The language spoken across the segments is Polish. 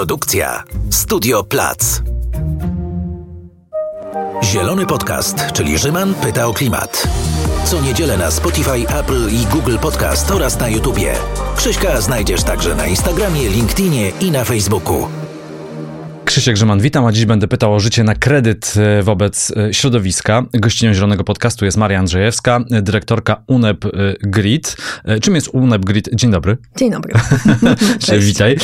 Produkcja Studio Plac. Zielony Podcast, czyli Rzyman pyta o klimat. Co niedzielę na Spotify, Apple i Google Podcast oraz na YouTubie. Krzyśka znajdziesz także na Instagramie, LinkedInie i na Facebooku. Krzysiek Grzyman, witam, a dziś będę pytał o życie na kredyt e, wobec e, środowiska. Gościnią Zielonego Podcastu jest Maria Andrzejewska, e, dyrektorka UNEP Grid. Czym jest UNEP Grid? Dzień dobry. Dzień dobry. Cześć. Witaj.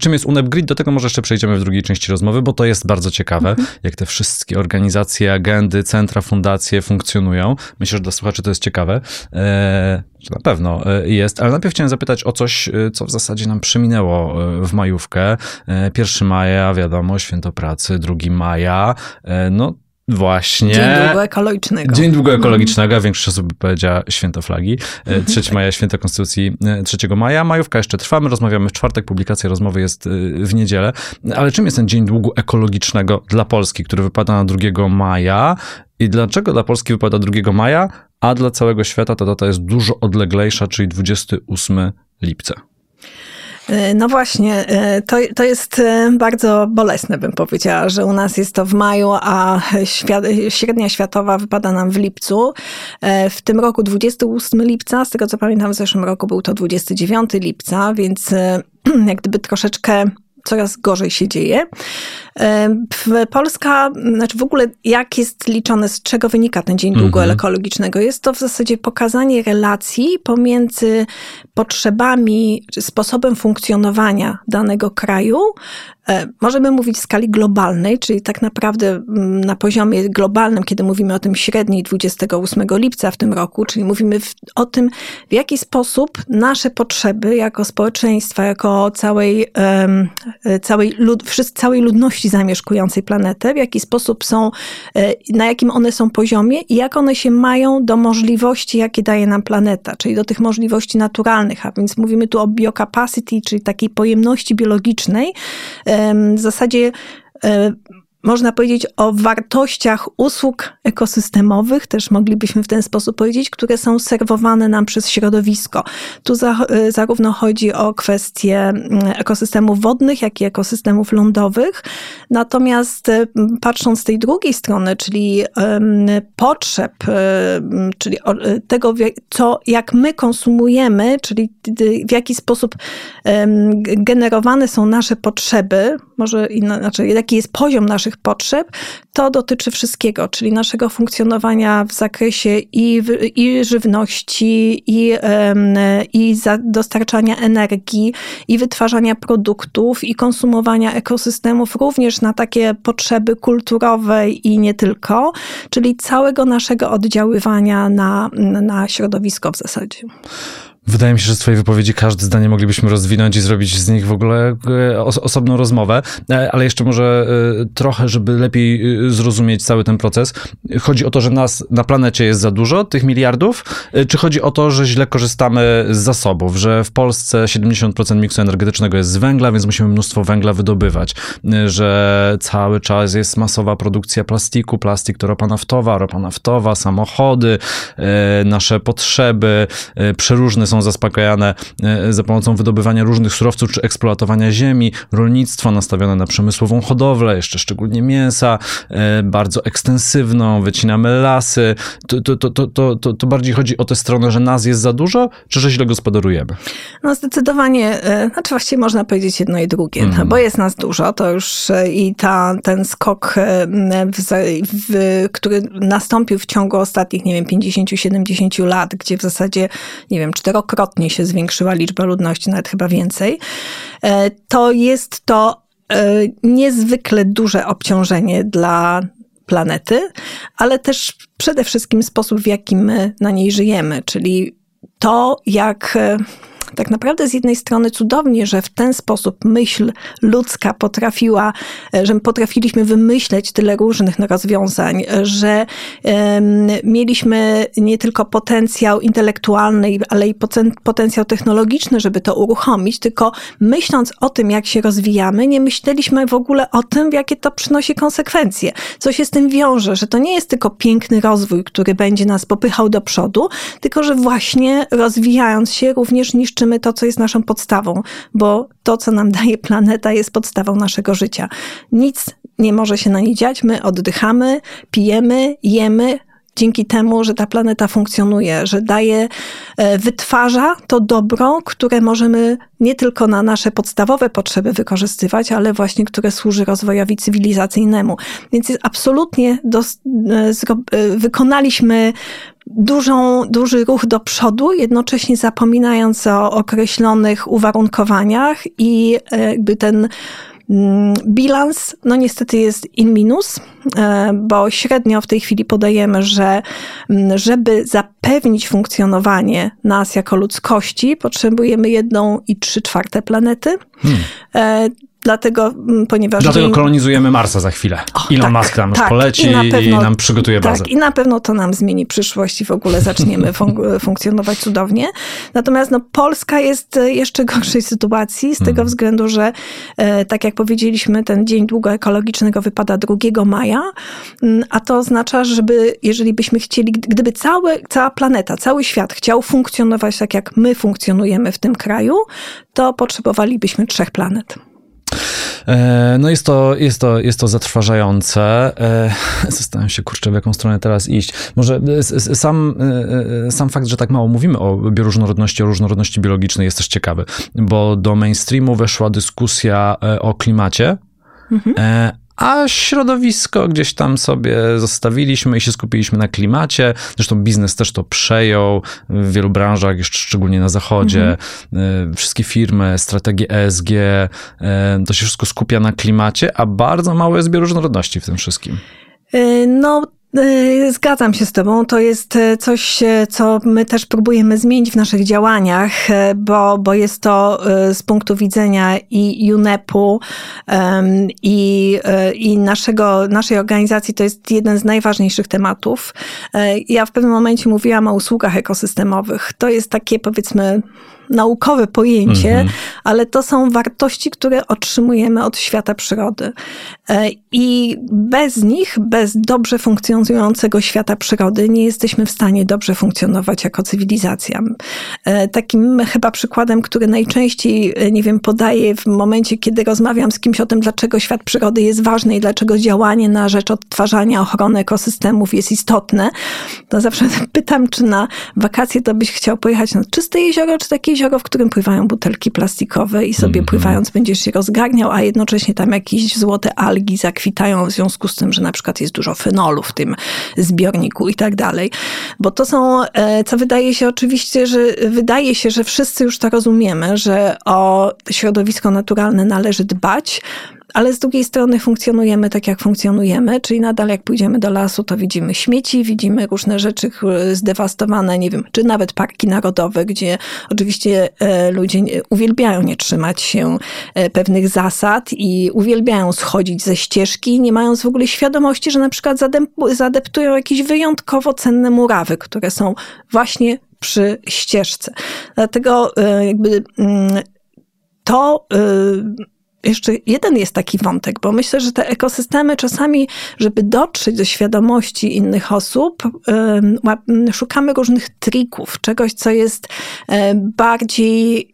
Czym jest UNEP Grid? Do tego może jeszcze przejdziemy w drugiej części rozmowy, bo to jest bardzo ciekawe, mhm. jak te wszystkie organizacje, agendy, centra, fundacje funkcjonują. Myślę, że dla słuchaczy to jest ciekawe. Na pewno jest, ale najpierw chciałem zapytać o coś, co w zasadzie nam przyminęło w majówkę. 1 maja, wiadomo, święto pracy, 2 maja, e, no Właśnie. Dzień długo ekologicznego. Dzień długo ekologicznego, a większość osób by powiedziała święto flagi. 3 e, maja, święto Konstytucji 3 e, maja. Majówka jeszcze trwamy, rozmawiamy w czwartek, publikacja rozmowy jest w niedzielę. Ale czym jest ten Dzień Długu Ekologicznego dla Polski, który wypada na 2 maja? I dlaczego dla Polski wypada 2 maja, a dla całego świata ta data jest dużo odleglejsza, czyli 28 lipca? E, no właśnie, e, to, to jest e, bardzo bolesne, bym powiedziała, że u nas jest to w maju, a świat, średnia światowa wypada nam w lipcu. W tym roku 28 lipca, z tego co pamiętam, w zeszłym roku był to 29 lipca, więc jak gdyby troszeczkę coraz gorzej się dzieje. Polska, znaczy w ogóle jak jest liczone, z czego wynika ten Dzień Długu mhm. Ekologicznego? Jest to w zasadzie pokazanie relacji pomiędzy potrzebami, sposobem funkcjonowania danego kraju możemy mówić w skali globalnej, czyli tak naprawdę mm, na poziomie globalnym, kiedy mówimy o tym średniej 28 lipca w tym roku, czyli mówimy w, o tym, w jaki sposób nasze potrzeby jako społeczeństwa, jako całej, um, całej, lud, całej ludności zamieszkującej planetę, w jaki sposób są, e, na jakim one są poziomie i jak one się mają do możliwości, jakie daje nam planeta, czyli do tych możliwości naturalnych, a więc mówimy tu o biocapacity, czyli takiej pojemności biologicznej, w zasadzie e, można powiedzieć o wartościach usług ekosystemowych, też moglibyśmy w ten sposób powiedzieć, które są serwowane nam przez środowisko. Tu za, e, zarówno chodzi o kwestie mm, ekosystemów wodnych, jak i ekosystemów lądowych. Natomiast e, patrząc z tej drugiej strony, czyli potrzeb, czyli tego, co, jak my konsumujemy, czyli w jaki sposób generowane są nasze potrzeby, może inaczej, jaki jest poziom naszych potrzeb, to dotyczy wszystkiego, czyli naszego funkcjonowania w zakresie i, i żywności, i, i dostarczania energii, i wytwarzania produktów, i konsumowania ekosystemów, również na takie potrzeby kulturowe i nie tylko, czyli całego naszego oddziaływania na, na środowisko w zasadzie. Wydaje mi się, że z twojej wypowiedzi każde zdanie moglibyśmy rozwinąć i zrobić z nich w ogóle e, osobną rozmowę, e, ale jeszcze może e, trochę, żeby lepiej zrozumieć cały ten proces. Chodzi o to, że nas na planecie jest za dużo, tych miliardów, czy chodzi o to, że źle korzystamy z zasobów, że w Polsce 70% miksu energetycznego jest z węgla, więc musimy mnóstwo węgla wydobywać, że cały czas jest masowa produkcja plastiku, plastik to ropa naftowa, ropa naftowa, samochody, nasze potrzeby przeróżne są są zaspokajane e, za pomocą wydobywania różnych surowców czy eksploatowania ziemi, rolnictwo nastawione na przemysłową hodowlę, jeszcze szczególnie mięsa, e, bardzo ekstensywną, wycinamy lasy. To, to, to, to, to, to bardziej chodzi o tę stronę, że nas jest za dużo, czy że źle gospodarujemy? No zdecydowanie, e, znaczy właściwie można powiedzieć jedno i drugie, mm. bo jest nas dużo, to już i ta, ten skok, w, w, który nastąpił w ciągu ostatnich, nie wiem, 50-70 lat, gdzie w zasadzie, nie wiem, 4 wielokrotnie się zwiększyła liczba ludności, nawet chyba więcej, e, to jest to e, niezwykle duże obciążenie dla planety, ale też przede wszystkim sposób, w jaki my na niej żyjemy, czyli to, jak e, tak naprawdę z jednej strony cudownie, że w ten sposób myśl ludzka potrafiła, e, że potrafiliśmy wymyśleć tyle różnych rozwiązań, że um, mieliśmy nie tylko potencjał intelektualny, ale i potencjał technologiczny, żeby to uruchomić, tylko myśląc o tym, jak się rozwijamy, nie myśleliśmy w ogóle o tym, jakie to przynosi konsekwencje. Co się z tym wiąże, że to nie jest tylko piękny rozwój, który będzie nas popychał do przodu, tylko że właśnie rozwijając się również niszczy niszczymy to, co jest naszą podstawą, bo to, co nam daje planeta, jest podstawą naszego życia. Nic nie może się na niej dziać. My oddychamy, pijemy, jemy, dzięki temu, że ta planeta funkcjonuje, że daje, e, wytwarza to dobro, które możemy nie tylko na nasze podstawowe potrzeby wykorzystywać, ale właśnie które służy rozwojowi cywilizacyjnemu. Więc jest absolutnie do, e, e, wykonaliśmy dużą, duży ruch do przodu, jednocześnie zapominając o określonych uwarunkowaniach i jakby ten bilans, no niestety jest in minus, e, bo średnio w tej chwili podajemy, że mm, żeby zapewnić funkcjonowanie nas jako ludzkości, potrzebujemy jedną i trzy czwarte planety. Hmm. Dlatego, mm, ponieważ. Dlatego dzień... kolonizujemy Marsa za chwilę. O, Elon tak, Musk tam już tak, poleci i, pewno, i, nam przygotuje bazę. Tak, i na pewno to nam zmieni przyszłość i w ogóle zaczniemy fun funkcjonować cudownie. Natomiast no, Polska jest e, jeszcze gorszej sytuacji z tego hmm. względu, że e, tak jak powiedzieliśmy, ten Dzień Długoekologicznego wypada 2 maja, mm, a to oznacza, żeby, jeżeli byśmy chcieli, gdyby całe, cała planeta, cały świat chciał funkcjonować tak, jak my funkcjonujemy w tym kraju, to potrzebowalibyśmy trzech planet. E, no jest to, jest to, jest to zatrważające. E, zastanawiam się, kurczę, w jaką stronę teraz iść. Może sam, e, sam fakt, że tak mało mówimy o bioróżnorodności, o różnorodności biologicznej jest też ciekawy, bo do mainstreamu weszła dyskusja o klimacie, mhm a środowisko gdzieś tam sobie zostawiliśmy i się skupiliśmy na klimacie. Zresztą biznes też to przejął w wielu branżach, jeszcze szczególnie na zachodzie. Mhm. Wszystkie firmy, strategie ESG, e, to się wszystko skupia na klimacie, a bardzo mało jest bioróżnorodności w tym wszystkim. E, no, zgadzam się z Tobą. To jest e, coś, e, co my też próbujemy zmienić w naszych działaniach, bo, bo jest to z punktu widzenia i UNEP-u i, i naszego, naszej organizacji to jest jeden z najważniejszych tematów. Ja w pewnym momencie mówiłam o usługach ekosystemowych. To jest takie powiedzmy naukowe pojęcie, mm -hmm. ale to są wartości, które otrzymujemy od świata przyrody. E, I bez nich, bez dobrze funkcjonującego świata przyrody, nie jesteśmy w stanie dobrze funkcjonować jako cywilizacja. E, takim chyba przykładem, który najczęściej, e, nie wiem, podaję w momencie, kiedy rozmawiam z kimś o tym, dlaczego świat przyrody jest ważny i dlaczego działanie na rzecz odtwarzania, ochrony ekosystemów jest istotne, to zawsze pytam, czy na wakacje to byś chciał pojechać na czyste jezioro, czy takie jezioro, w którym pływają butelki plastikowe i sobie mm -hmm. pływając będziesz się rozgarniał, a jednocześnie tam jakieś złote algi zakwitają w związku z tym, że na przykład jest dużo fenolu w tym zbiorniku i tak dalej. Bo to są, e, co wydaje się oczywiście, że wydaje się, że wszyscy już to rozumiemy, że o środowisko naturalne należy dbać, ale z drugiej strony funkcjonujemy tak, jak funkcjonujemy, czyli nadal jak pójdziemy do lasu, to widzimy śmieci, widzimy różne rzeczy zdewastowane, nie wiem, czy nawet parki narodowe, gdzie oczywiście e, ludzie uwielbiają nie trzymać się e, pewnych zasad i uwielbiają schodzić ze ścieżki, nie mając w ogóle świadomości, że na przykład zadeptują jakieś wyjątkowo cenne murawy, które są właśnie przy ścieżce. Dlatego e, jakby mm, to jeszcze jeden jest taki wątek, bo myślę, że te ekosystemy czasami, żeby dotrzeć do świadomości innych osób, szukamy różnych trików, czegoś, co jest bardziej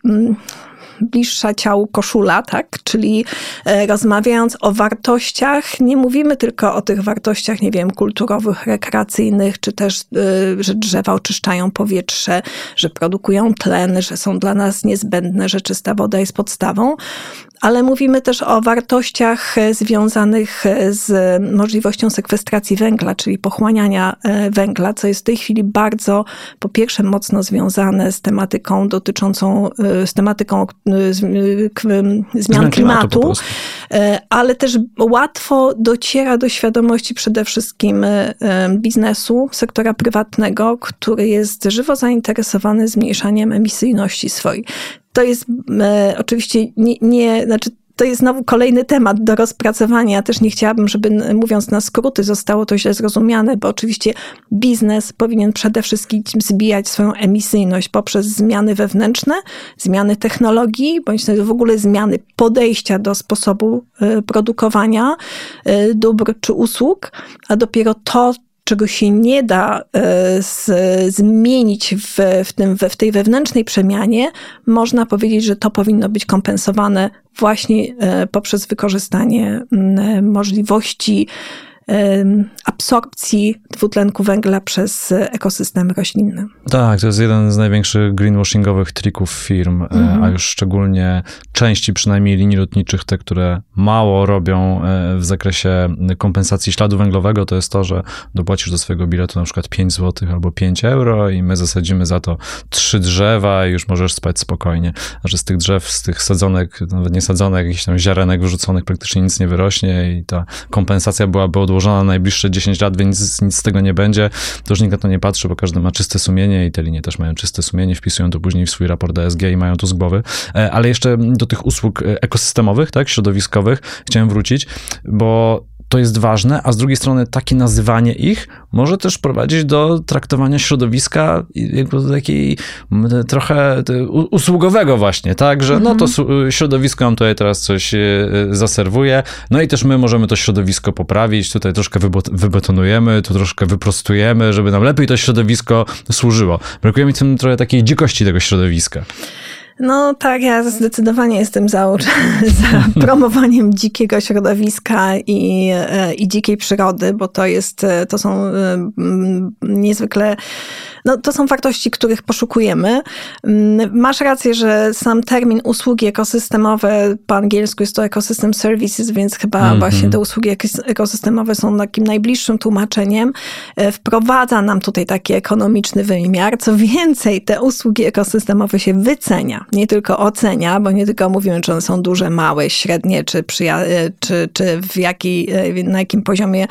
bliższa ciału koszula, tak? Czyli e, rozmawiając o wartościach, nie mówimy tylko o tych wartościach, nie wiem, kulturowych, rekreacyjnych, czy też, e, że drzewa oczyszczają powietrze, że produkują tlen, że są dla nas niezbędne, że czysta woda jest podstawą, ale mówimy też o wartościach e, związanych z możliwością sekwestracji węgla, czyli pochłaniania węgla, co jest w tej chwili bardzo, po pierwsze, mocno związane z tematyką dotyczącą, z tematyką, zmian, zmian klimatu, klimatu e, ale też łatwo dociera do świadomości przede wszystkim e, biznesu, sektora prywatnego, który jest żywo zainteresowany zmniejszaniem emisyjności swojej. To jest e, oczywiście nie, nie znaczy to jest znowu kolejny temat do rozpracowania. Też nie chciałabym, żeby mówiąc na skróty zostało to źle zrozumiane, bo oczywiście biznes powinien przede wszystkim zbijać swoją emisyjność poprzez zmiany wewnętrzne, zmiany technologii, bądź w ogóle zmiany podejścia do sposobu y, produkowania y, dóbr czy usług, a dopiero to czego się nie da e, z, zmienić w, w, tym, w tej wewnętrznej przemianie, można powiedzieć, że to powinno być kompensowane właśnie e, poprzez wykorzystanie możliwości absorpcji dwutlenku węgla przez ekosystemy roślinne. Tak, to jest jeden z największych greenwashingowych trików firm, mm. a już szczególnie części przynajmniej linii lotniczych, te, które mało robią e, w zakresie kompensacji śladu węglowego, to jest to, że dopłacisz do swojego biletu na przykład 5 zł albo 5 euro i my zasadzimy za to trzy drzewa i już możesz spać spokojnie. A że z tych drzew, z tych sadzonek, nawet nie sadzonek, jakichś tam ziarenek wyrzuconych praktycznie nic nie wyrośnie i ta kompensacja byłaby od odłożona na najbliższe 10 lat, więc nic, z tego nie będzie, to już nikt na to nie patrzy, bo każdy ma czyste sumienie i te linie też mają czyste sumienie, wpisują to później w swój raport DSG i mają to z głowy. E, ale jeszcze do tych usług e, ekosystemowych, tak, środowiskowych chciałem wrócić, bo to jest ważne, a z drugiej strony takie nazywanie ich może też prowadzić do traktowania środowiska jakby takiej trochę usługowego właśnie, tak, że no to mhm. środowisko nam tutaj teraz coś e, zaserwuje, no i też my możemy to środowisko poprawić, tutaj troszkę wybetonujemy, tu troszkę wyprostujemy, żeby nam lepiej to środowisko służyło. Brakuje mi tym trochę takiej dzikości tego środowiska. No tak, ja zdecydowanie jestem za, za promowaniem dzikiego środowiska i, e, i dzikiej przyrody, bo to jest, e, to są e, niezwykle no, to są wartości, których poszukujemy. Mm, masz rację, że sam termin usługi ekosystemowe po angielsku jest to ecosystem services, więc chyba mm -hmm. właśnie te usługi ekosystemowe są takim najbliższym tłumaczeniem. Wprowadza nam tutaj taki ekonomiczny wymiar. Co więcej, te usługi ekosystemowe się wycenia, nie tylko ocenia, bo nie tylko mówimy, czy one są duże, małe, średnie, czy, e, czy, czy w jaki, e, na jakim poziomie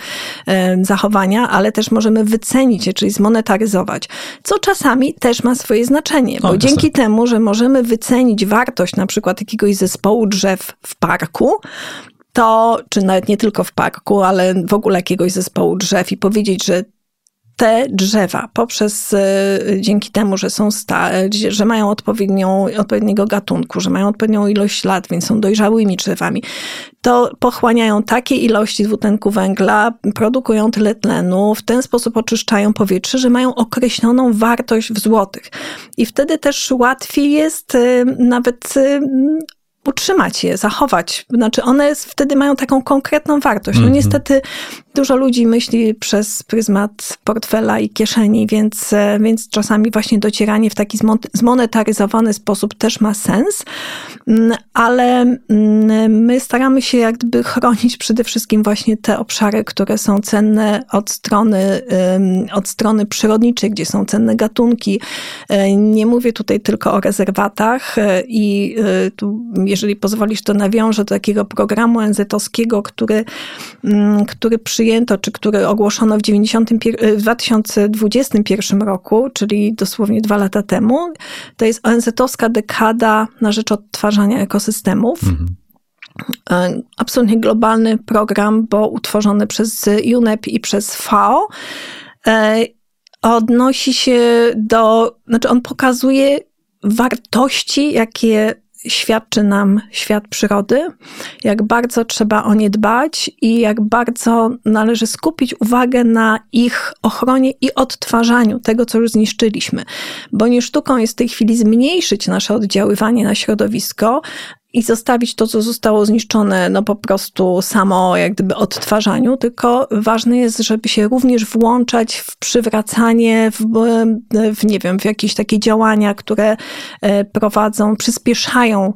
zachowania, ale też możemy wycenić je, czyli zmonetaryzować co czasami też ma swoje znaczenie, bo dzięki temu, że możemy wycenić wartość na przykład jakiegoś zespołu drzew w parku, to, czy nawet nie tylko w parku, ale w ogóle jakiegoś zespołu drzew i powiedzieć, że te drzewa poprzez, e, dzięki temu, że są stare, że mają odpowiednią, odpowiedniego gatunku, że mają odpowiednią ilość lat, więc są dojrzałymi drzewami, to pochłaniają takie ilości dwutlenku węgla, produkują tyle tlenu, w ten sposób oczyszczają powietrze, że mają określoną wartość w złotych. I wtedy też łatwiej jest e, nawet e, utrzymać je, zachować. Znaczy one wtedy mają taką konkretną wartość. No -hmm. niestety dużo ludzi myśli przez pryzmat portfela i kieszeni, więc, e, więc czasami właśnie docieranie w taki zmonetaryzowany sposób też ma sens, mm, ale mm, my staramy się jak gdyby chronić przede wszystkim właśnie te obszary, które są cenne od strony, od strony przyrodniczej, gdzie są cenne gatunki. E, nie mówię tutaj tylko o rezerwatach e, i tu jeżeli pozwolisz, to nawiążę do takiego programu NZ-owskiego, który, mm, który przyjęto, czy który ogłoszono w, 90, w 2021 roku, czyli dosłownie dwa lata temu. To jest ONZ-owska dekada na rzecz odtwarzania ekosystemów. Mhm e, absolutnie globalny program, bo utworzony przez UNEP i przez FAO. E, odnosi się do, znaczy on pokazuje wartości, jakie świadczy nam świat przyrody, jak bardzo trzeba o nie dbać i jak bardzo należy skupić uwagę na ich ochronie i odtwarzaniu tego, co już zniszczyliśmy. Bo nie sztuką jest w tej chwili zmniejszyć nasze oddziaływanie na środowisko, i zostawić to, co zostało zniszczone, no po prostu samo jak gdyby odtwarzaniu, tylko ważne jest, żeby się również włączać w przywracanie, w, w nie wiem, w jakieś takie działania, które e, prowadzą, przyspieszają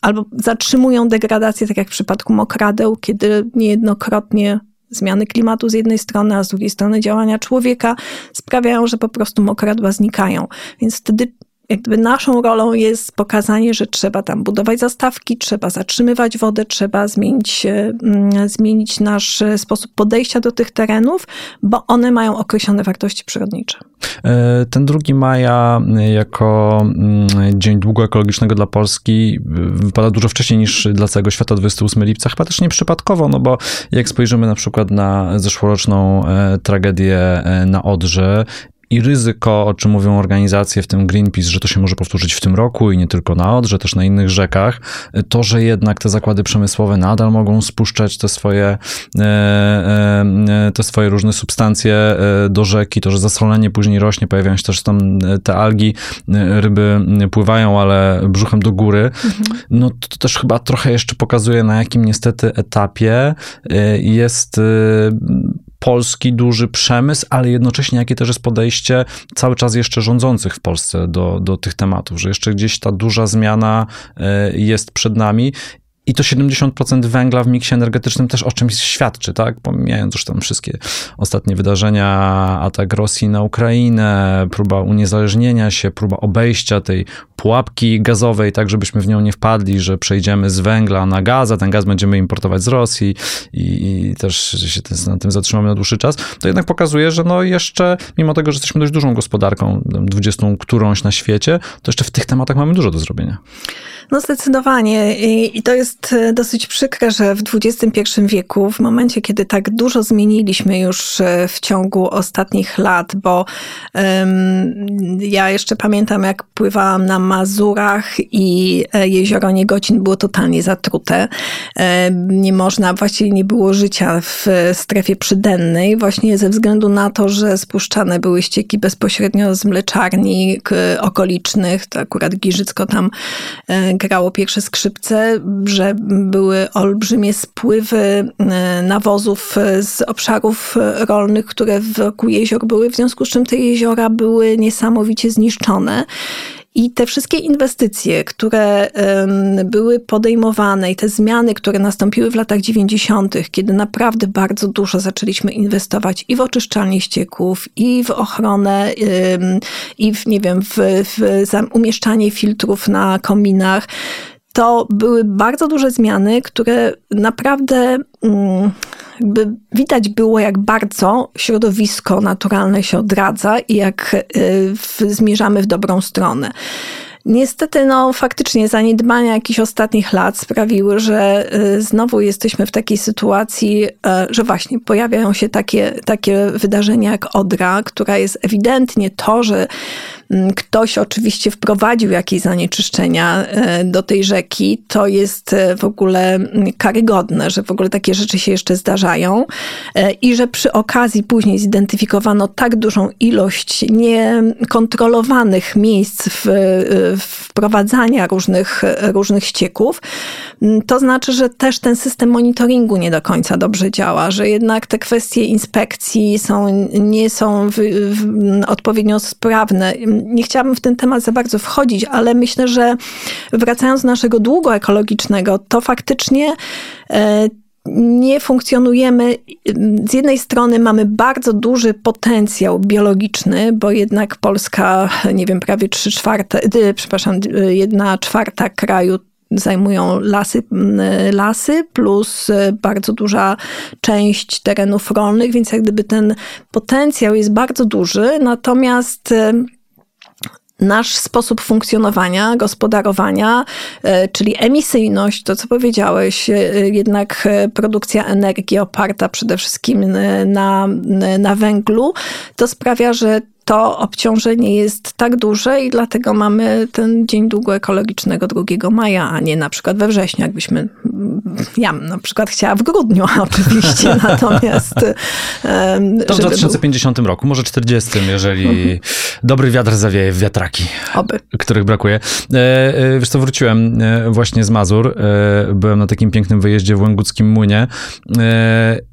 albo zatrzymują degradację, tak jak w przypadku mokradeł, kiedy niejednokrotnie zmiany klimatu z jednej strony, a z drugiej strony działania człowieka sprawiają, że po prostu mokradła znikają. Więc wtedy jakby naszą rolą jest pokazanie, że trzeba tam budować zastawki, trzeba zatrzymywać wodę, trzeba zmienić, e, mm, zmienić nasz e, sposób podejścia do tych terenów, bo one mają określone wartości przyrodnicze. E, ten 2 maja jako mm, Dzień Długo Ekologicznego dla Polski wypada dużo wcześniej niż dla całego świata 28 lipca, chyba też nie przypadkowo, no bo jak spojrzymy na przykład na zeszłoroczną tragedię na Odrze i ryzyko, o czym mówią organizacje, w tym Greenpeace, że to się może powtórzyć w tym roku i nie tylko na Odrze, też na innych rzekach, to, że jednak te zakłady przemysłowe nadal mogą spuszczać te swoje, e, e, te swoje różne substancje do rzeki, to, że zasolenie później rośnie, pojawiają się też tam te algi, ryby pływają, ale brzuchem do góry, mhm. no to też chyba trochę jeszcze pokazuje, na jakim niestety etapie jest polski duży przemysł, ale jednocześnie jakie też jest podejście cały czas jeszcze rządzących w Polsce do, do tych tematów, że jeszcze gdzieś ta duża zmiana e, jest przed nami i to 70% węgla w miksie energetycznym też o czymś świadczy, tak? Pomijając już tam wszystkie ostatnie wydarzenia, atak Rosji na Ukrainę, próba uniezależnienia się, próba obejścia tej pułapki gazowej, tak żebyśmy w nią nie wpadli, że przejdziemy z węgla na gaz, a ten gaz będziemy importować z Rosji i, i też się na tym zatrzymamy na dłuższy czas, to jednak pokazuje, że no jeszcze, mimo tego, że jesteśmy dość dużą gospodarką, 20 którąś na świecie, to jeszcze w tych tematach mamy dużo do zrobienia. No zdecydowanie. I, I, to jest e, dosyć przykre, że w XXI wieku, w momencie, kiedy tak dużo zmieniliśmy już e, w ciągu ostatnich lat, bo um, ja jeszcze pamiętam, jak pływałam na Mazurach i e, jezioro Niegocin było totalnie zatrute. Nie można, właściwie nie było życia w strefie przydennej, właśnie ze względu na to, że spuszczane były ścieki bezpośrednio z mleczarni okolicznych. To akurat Giżycko tam grało pierwsze skrzypce, że były olbrzymie spływy e, nawozów z obszarów rolnych, które wokół jezior były, w związku z czym te jeziora były niesamowicie zniszczone. I te wszystkie inwestycje, które były podejmowane i te zmiany, które nastąpiły w latach 90., kiedy naprawdę bardzo dużo zaczęliśmy inwestować i w oczyszczalnie ścieków, i w ochronę, i w, nie wiem, w, w umieszczanie filtrów na kominach, to były bardzo duże zmiany, które naprawdę mm, jakby widać było, jak bardzo środowisko naturalne się odradza i jak y, zmierzamy w dobrą stronę. Niestety, no faktycznie zaniedbania jakichś ostatnich lat sprawiły, że y, znowu jesteśmy w takiej sytuacji, e, że właśnie pojawiają się takie, takie wydarzenia jak Odra, która jest ewidentnie to, że ktoś oczywiście wprowadził jakieś zanieczyszczenia e, do tej rzeki, to jest e, w ogóle mm, karygodne, że w ogóle takie rzeczy się jeszcze zdarzają i że przy okazji później zidentyfikowano tak dużą ilość niekontrolowanych miejsc w wprowadzania różnych, różnych ścieków, mm, to znaczy, że też ten system monitoringu nie do końca dobrze działa, że jednak te kwestie inspekcji są, nie są w, w, odpowiednio sprawne. Nie chciałabym w ten temat za bardzo wchodzić, ale myślę, że wracając do naszego długu ekologicznego, to faktycznie e, nie funkcjonujemy. Z jednej strony mamy bardzo duży potencjał biologiczny, bo jednak Polska, nie wiem, prawie trzy czwarte, y, przepraszam, y, jedna czwarta kraju zajmują lasy, lasy, plus y, bardzo duża część terenów rolnych, więc jak gdyby ten potencjał jest bardzo duży, natomiast nasz sposób funkcjonowania, gospodarowania, e, czyli emisyjność, to co powiedziałeś, e, jednak e, produkcja energii oparta przede wszystkim na, na węglu, to sprawia, że to obciążenie jest tak duże i dlatego mamy ten Dzień Długo Ekologicznego 2 maja, a nie na przykład we wrześniu, jakbyśmy, ja na przykład chciała w grudniu oczywiście, natomiast... To w 2050 był... roku, może 40, jeżeli mhm. dobry wiatr zawieje w wiatraki, Oby. których brakuje. E, e, wiesz co, wróciłem e, właśnie z Mazur, byłem na takim pięknym wyjeździe w Łęguckim Młynie.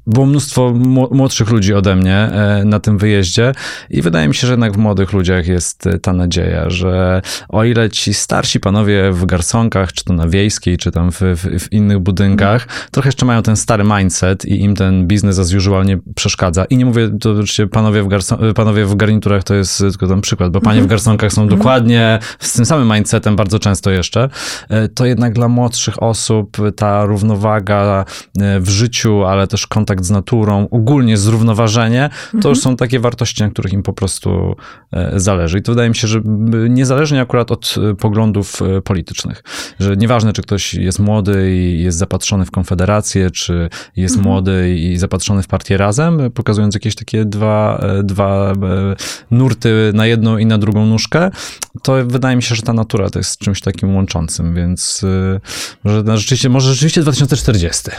Było mnóstwo młodszych ludzi ode mnie na tym wyjeździe i wydaje mi się, że jednak w młodych ludziach jest e, ta nadzieja, że o ile ci starsi panowie w garsonkach, czy to na wiejskiej, czy tam w, w, w innych budynkach, trochę jeszcze mają ten stary mindset i im ten biznes as usual nie przeszkadza. I nie mówię, to oczywiście panowie w, garson- panowie w garniturach to jest tylko ten przykład, bo panie w garsonkach są dokładnie z tym samym mindsetem bardzo często jeszcze. E, to jednak dla młodszych osób ta równowaga e, w życiu, ale też kontakt z naturą, ogólnie zrównoważenie, to już są takie wartości, na których im po prostu prostu zależy. I to wydaje mi się, że niezależnie akurat od poglądów politycznych, że nieważne, czy ktoś jest młody i jest zapatrzony w Konfederację, czy jest mhm. młody i zapatrzony w partię Razem, pokazując jakieś takie dwa, dwa nurty na jedną i na drugą nóżkę, to wydaje mi się, że ta natura to jest czymś takim łączącym, więc może, no, rzeczywiście, może rzeczywiście 2040.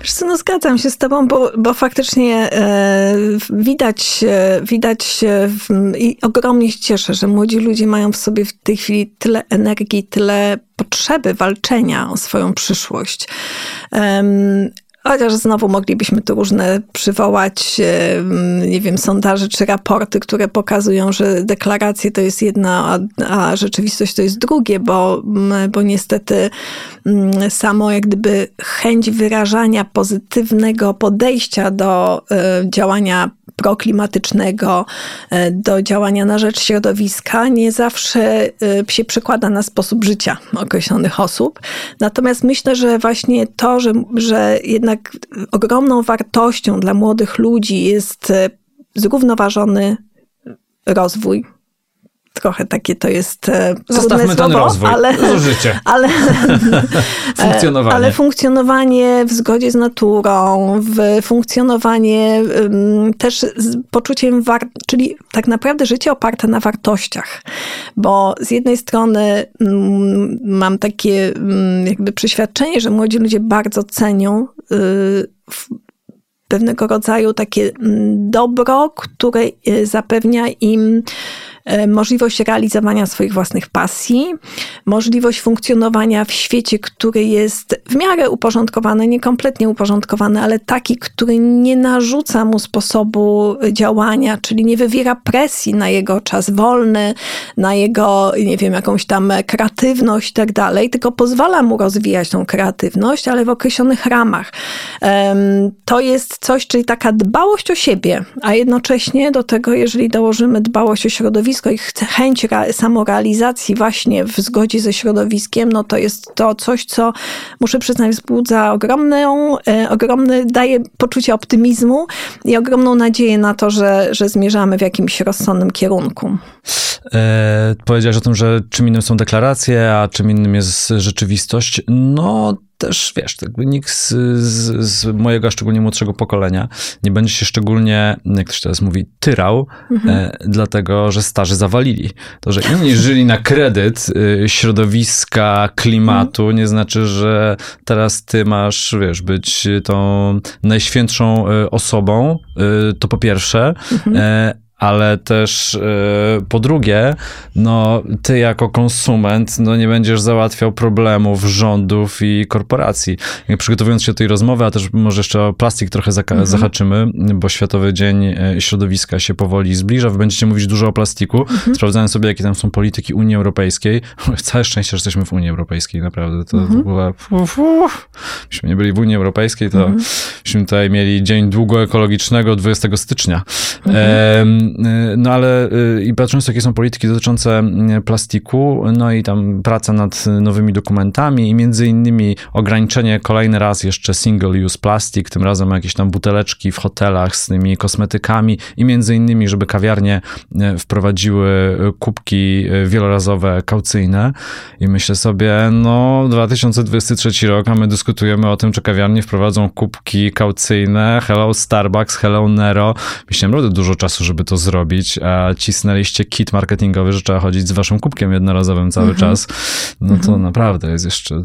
Wiesz co, no zgadzam się z tobą, bo, bo faktycznie e, widać, e, widać w, i ogromnie się cieszę, że młodzi ludzie mają w sobie w tej chwili tyle energii, tyle potrzeby walczenia o swoją przyszłość. Chociaż znowu moglibyśmy tu różne przywołać, nie wiem, sondaże czy raporty, które pokazują, że deklaracje to jest jedna, a, a rzeczywistość to jest drugie, bo, bo niestety samo jak gdyby chęć wyrażania pozytywnego podejścia do e, działania proklimatycznego, e, do działania na rzecz środowiska, nie zawsze e, się przekłada na sposób życia określonych osób. Natomiast myślę, że właśnie to, że, że jednak ogromną wartością dla młodych ludzi jest e, zrównoważony rozwój, trochę takie to jest e, Zostawmy ten rozwój, ale, życie. Ale, funkcjonowanie. ale funkcjonowanie w zgodzie z naturą, w funkcjonowanie też z poczuciem, war- czyli tak naprawdę życie oparte na wartościach, bo z jednej strony mam takie jakby przeświadczenie, że młodzi ludzie bardzo cenią y, pewnego rodzaju takie dobro, które y, zapewnia im możliwość realizowania swoich własnych pasji, możliwość funkcjonowania w świecie, który jest w miarę uporządkowany, nie kompletnie uporządkowany, ale taki, który nie narzuca mu sposobu działania, czyli nie wywiera presji na jego czas wolny, na jego, nie wiem, jakąś tam kreatywność i tak dalej, tylko pozwala mu rozwijać tą kreatywność, ale w określonych ramach. To jest coś, czyli taka dbałość o siebie, a jednocześnie do tego, jeżeli dołożymy dbałość o środowisko, środowisko i chęć samorealizacji właśnie w zgodzie ze środowiskiem, no to jest to coś, co muszę przyznać wzbudza ogromną, e, ogromny, daje poczucie optymizmu i ogromną nadzieję na to, że, że zmierzamy w jakimś rozsądnym kierunku. E, powiedziałeś o tym, że czym innym są deklaracje, a czym innym jest rzeczywistość. No, też, wiesz, nikt z, z, z, mojego, szczególnie młodszego pokolenia nie będzie się szczególnie, jak to się teraz mówi, tyrał, mhm. e, dlatego, że starzy zawalili. To, że inni żyli na kredyt e, środowiska, klimatu, mhm. nie znaczy, że teraz ty masz, wiesz, być tą najświętszą e, osobą, e, to po pierwsze, mhm ale też yy, po drugie, no ty jako konsument no, nie będziesz załatwiał problemów rządów i korporacji. Jak przygotowując się do tej rozmowy, a też może jeszcze o plastik trochę mhm. zahaczymy, bo Światowy Dzień e, Środowiska się powoli zbliża. Wy będziecie mówić dużo o plastiku, mhm. sprawdzając sobie, jakie tam są polityki Unii Europejskiej. Całe szczęście, że jesteśmy w Unii Europejskiej, naprawdę. To, mhm. to była... Uf, uf. Myśmy nie byli w Unii Europejskiej, to mhm. byśmy tutaj mieli Dzień Długo Ekologicznego 20 stycznia. Mhm. Y, no ale y, i patrząc, jakie są polityki dotyczące y, plastiku, no i tam praca nad nowymi dokumentami i między innymi ograniczenie kolejny raz jeszcze single use plastic, tym razem jakieś tam buteleczki w hotelach z tymi kosmetykami i między innymi, żeby kawiarnie wprowadziły kubki wielorazowe kaucyjne i myślę sobie, no 2023 rok, a my dyskutujemy o tym, czy kawiarnie wprowadzą kubki kaucyjne, hello Starbucks, hello Nero. Myślałem naprawdę dużo czasu, żeby to zrobić, a cisnęliście kit marketingowy, że trzeba chodzić z waszym kubkiem jednorazowym cały mhm. czas, no to mhm. naprawdę jest jeszcze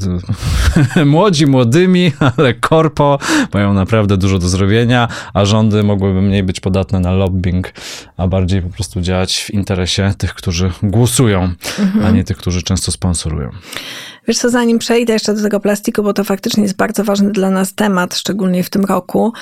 młodzi młodymi, ale korpo mają naprawdę dużo do zrobienia, a rządy mogłyby mniej być podatne na lobbying, a bardziej po prostu działać w interesie tych, którzy głosują, mhm. a nie tych, którzy często sponsorują. Wiesz co, zanim przejdę jeszcze do tego plastiku, bo to faktycznie jest bardzo ważny dla nas temat, szczególnie w tym roku,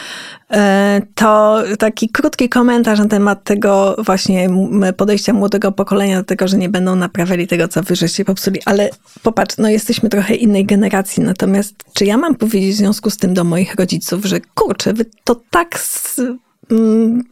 e, to taki krótki komentarz na temat tego właśnie podejścia młodego pokolenia do tego, że nie będą naprawiali tego, co wy żeście popsuli. Ale popatrz, no jesteśmy trochę innej generacji, natomiast czy ja mam powiedzieć w związku z tym do moich rodziców, że kurczę, wy to tak... Z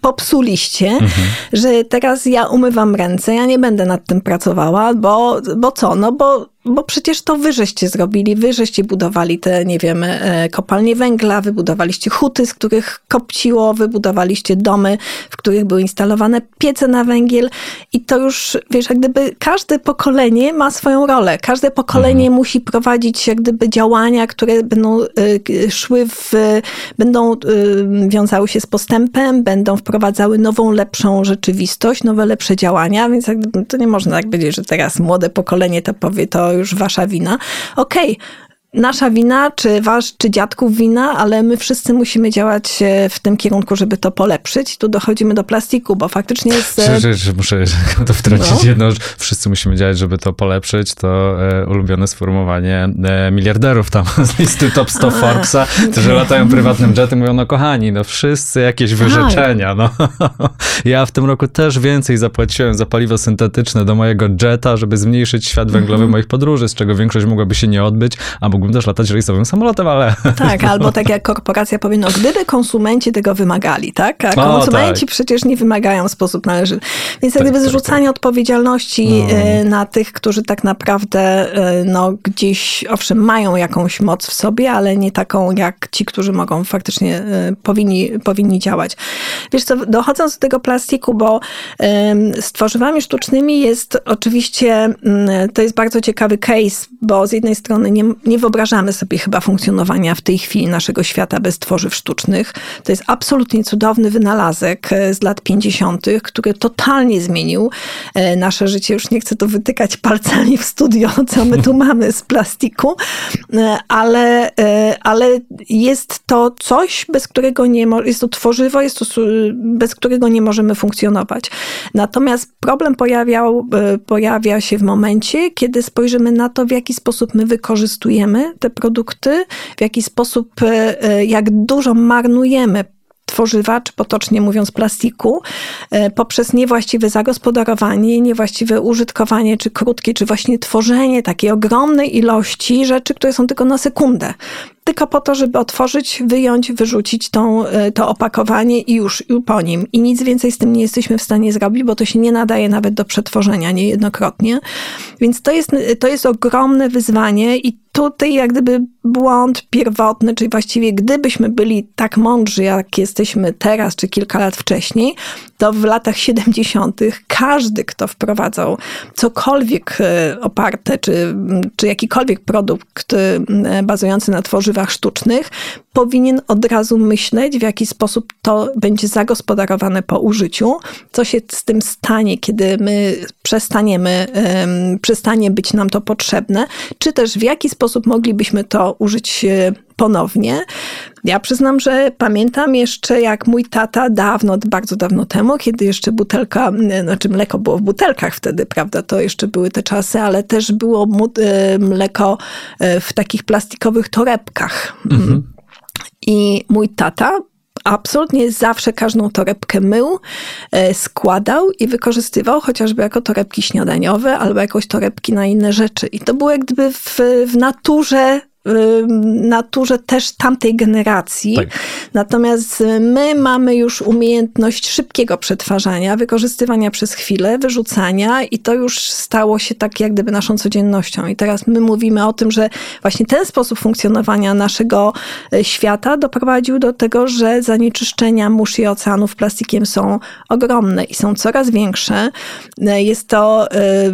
popsuliście, mhm. że teraz ja umywam ręce, ja nie będę nad tym pracowała, bo, bo co? No bo bo przecież to wy żeście zrobili, wy żeście budowali te, nie wiem, e, kopalnie węgla, wybudowaliście huty, z których kopciło, wybudowaliście domy, w których były instalowane piece na węgiel i to już, wiesz, jak gdyby każde pokolenie ma swoją rolę. Każde pokolenie mhm. musi prowadzić jak gdyby działania, które będą y, szły w, będą y, wiązały się z postępem, będą wprowadzały nową, lepszą rzeczywistość, nowe, lepsze działania, więc jak gdyby, to nie można tak powiedzieć, że teraz młode pokolenie to powie, to już wasza wina. Okej, okay nasza wina, czy wasz, czy dziadków wina, ale my wszyscy musimy działać e, w tym kierunku, żeby to polepszyć. Tu dochodzimy do plastiku, bo faktycznie jest... Że muszę to wtrącić no. jedno, wszyscy musimy działać, żeby to polepszyć, to e, ulubione sformułowanie e, miliarderów tam z listy Top 100 Forbesa, którzy latają prywatnym jetem, mówią, no kochani, no wszyscy jakieś tak. wyrzeczenia, no. Ja w tym roku też więcej zapłaciłem za paliwo syntetyczne do mojego jeta, żeby zmniejszyć świat węglowy mhm. moich podróży, z czego większość mogłaby się nie odbyć, a mógłbym też latać rejsowym samolotem, ale... Tak, albo tak jak korporacja powie, no gdyby konsumenci tego wymagali, tak? A konsumenci tak. przecież nie wymagają w sposób należyty. Więc tak, gdyby tak, zrzucanie tak. odpowiedzialności no. E, na tych, którzy tak naprawdę e, no, gdzieś, owszem, mają jakąś moc w sobie, ale nie taką jak ci, którzy mogą faktycznie, e, powinni, powinni działać. Wiesz co, dochodząc do tego plastiku, bo z tworzywami sztucznymi jest oczywiście, mm, to jest bardzo ciekawy case, bo z jednej strony nie, nie wyobrażamy sobie chyba funkcjonowania w tej chwili naszego świata bez tworzyw sztucznych. To jest absolutnie cudowny wynalazek e, z lat 50., który totalnie zmienił e, nasze życie. Już nie chcę tu wytykać palcami w studio, co my tu mamy z plastiku, e, ale, ale jest to coś, bez którego nie jest to tworzywo, jest to bez którego nie możemy funkcjonować. Natomiast problem pojawiał, pojawia się w momencie, kiedy spojrzymy na to, w jaki sposób my wykorzystujemy te produkty, w jaki sposób, e, e, jak dużo marnujemy tworzywa, czy potocznie mówiąc plastiku, e, poprzez niewłaściwe zagospodarowanie, niewłaściwe użytkowanie, czy krótkie, czy właśnie tworzenie takiej ogromnej ilości rzeczy, które są tylko na sekundę tylko po to, żeby otworzyć, wyjąć, wyrzucić tą, e, to opakowanie i już po nim. I nic więcej z tym nie jesteśmy w stanie zrobić, bo to się nie nadaje nawet do przetworzenia niejednokrotnie. Więc to jest, to jest ogromne wyzwanie i tutaj jak gdyby błąd pierwotny, czyli właściwie gdybyśmy byli tak mądrzy, jak jesteśmy teraz, czy kilka lat wcześniej, to w latach 70. każdy, kto wprowadzał cokolwiek e, oparte, czy, czy jakikolwiek produkt e, bazujący na tworzywach sztucznych, powinien od razu myśleć, w jaki sposób to będzie zagospodarowane po użyciu, co się z tym stanie, kiedy my przestaniemy, przestanie być nam to potrzebne, czy też w jaki sposób moglibyśmy to użyć e, ponownie. Ja przyznam, że pamiętam jeszcze, jak mój tata dawno, bardzo dawno temu, kiedy jeszcze butelka, znaczy mleko było w butelkach wtedy, prawda, to jeszcze były te czasy, ale też było e, mleko e, w takich plastikowych torebkach. Mhm. I mój tata absolutnie zawsze każdą torebkę mył, e, składał i wykorzystywał chociażby jako torebki śniadaniowe albo jakoś torebki na inne rzeczy. I to było jak gdyby w, w naturze naturze też tamtej generacji. Tak. Natomiast my mamy już umiejętność szybkiego przetwarzania, wykorzystywania przez chwilę, wyrzucania i to już stało się tak jak gdyby naszą codziennością. I teraz my mówimy o tym, że właśnie ten sposób funkcjonowania naszego e, świata doprowadził do tego, że zanieczyszczenia mórz i oceanów plastikiem są ogromne i są coraz większe. E, jest to,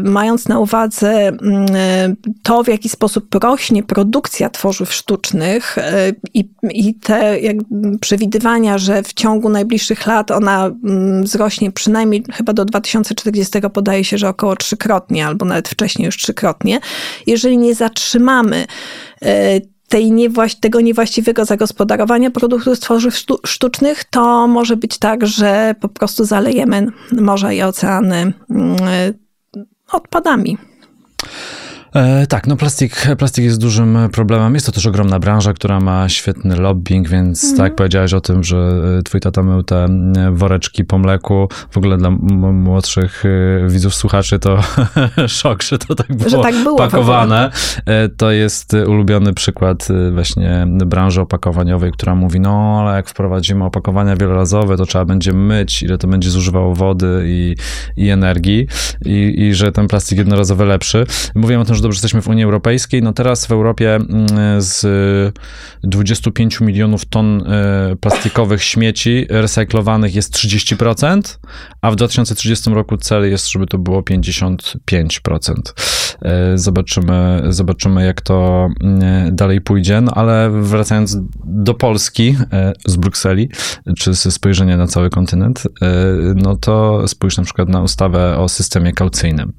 mając na uwadze mm, to, w jaki sposób rośnie produkcja produkcja tworzyw sztucznych e, i, i te przewidywania, że w ciągu najbliższych lat ona mm, wzrośnie przynajmniej chyba do 2040 podaje się, że około trzykrotnie, albo nawet wcześniej już trzykrotnie. Jeżeli nie zatrzymamy e, tej niewłaś tego niewłaściwego zagospodarowania produktów z tworzyw sztucznych, to może być tak, że po prostu zalejemy morza i oceany mm, odpadami. E, tak, no plastik, plastik jest dużym problemem. Jest to też ogromna branża, która ma świetny lobbying, więc mhm. tak powiedziałeś o tym, że e, twój tata mył te woreczki po mleku. W ogóle dla młodszych e, widzów, słuchaczy to szok, że to tak było, że tak było pakowane. E, to jest ulubiony przykład właśnie branży opakowaniowej, która mówi, no ale jak wprowadzimy opakowania wielorazowe, to trzeba będzie myć, ile to będzie zużywało wody i, i energii i, i że ten plastik jednorazowy lepszy. Mówiłem o tym, że dobrze jesteśmy w Unii Europejskiej. No teraz w Europie mm, z 25 milionów ton e, plastikowych śmieci recyklowanych jest 30%, a w 2030 roku cel jest, żeby to było 55%. E, zobaczymy, zobaczymy jak to dalej pójdzie, no ale wracając do Polski z Brukseli, czy ze spojrzenia na cały kontynent, no to spójrz na przykład na ustawę o systemie kaucyjnym.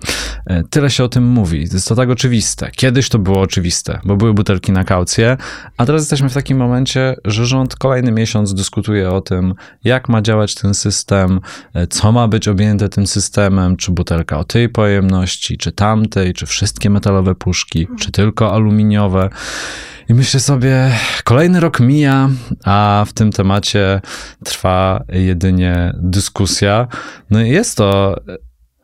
Tyle się o tym mówi. Jest to tak oczywiste. Kiedyś to było oczywiste, bo były butelki na kaucję, a teraz jesteśmy w takim momencie, że rząd kolejny miesiąc dyskutuje o tym, jak ma działać ten system, co ma być objęte tym systemem, czy butelka o tej pojemności, czy tamtej, czy wszystkie metalowe puszki, czy tylko aluminiowe. I myślę sobie, kolejny rok mija, a w tym temacie trwa jedynie dyskusja. No i jest to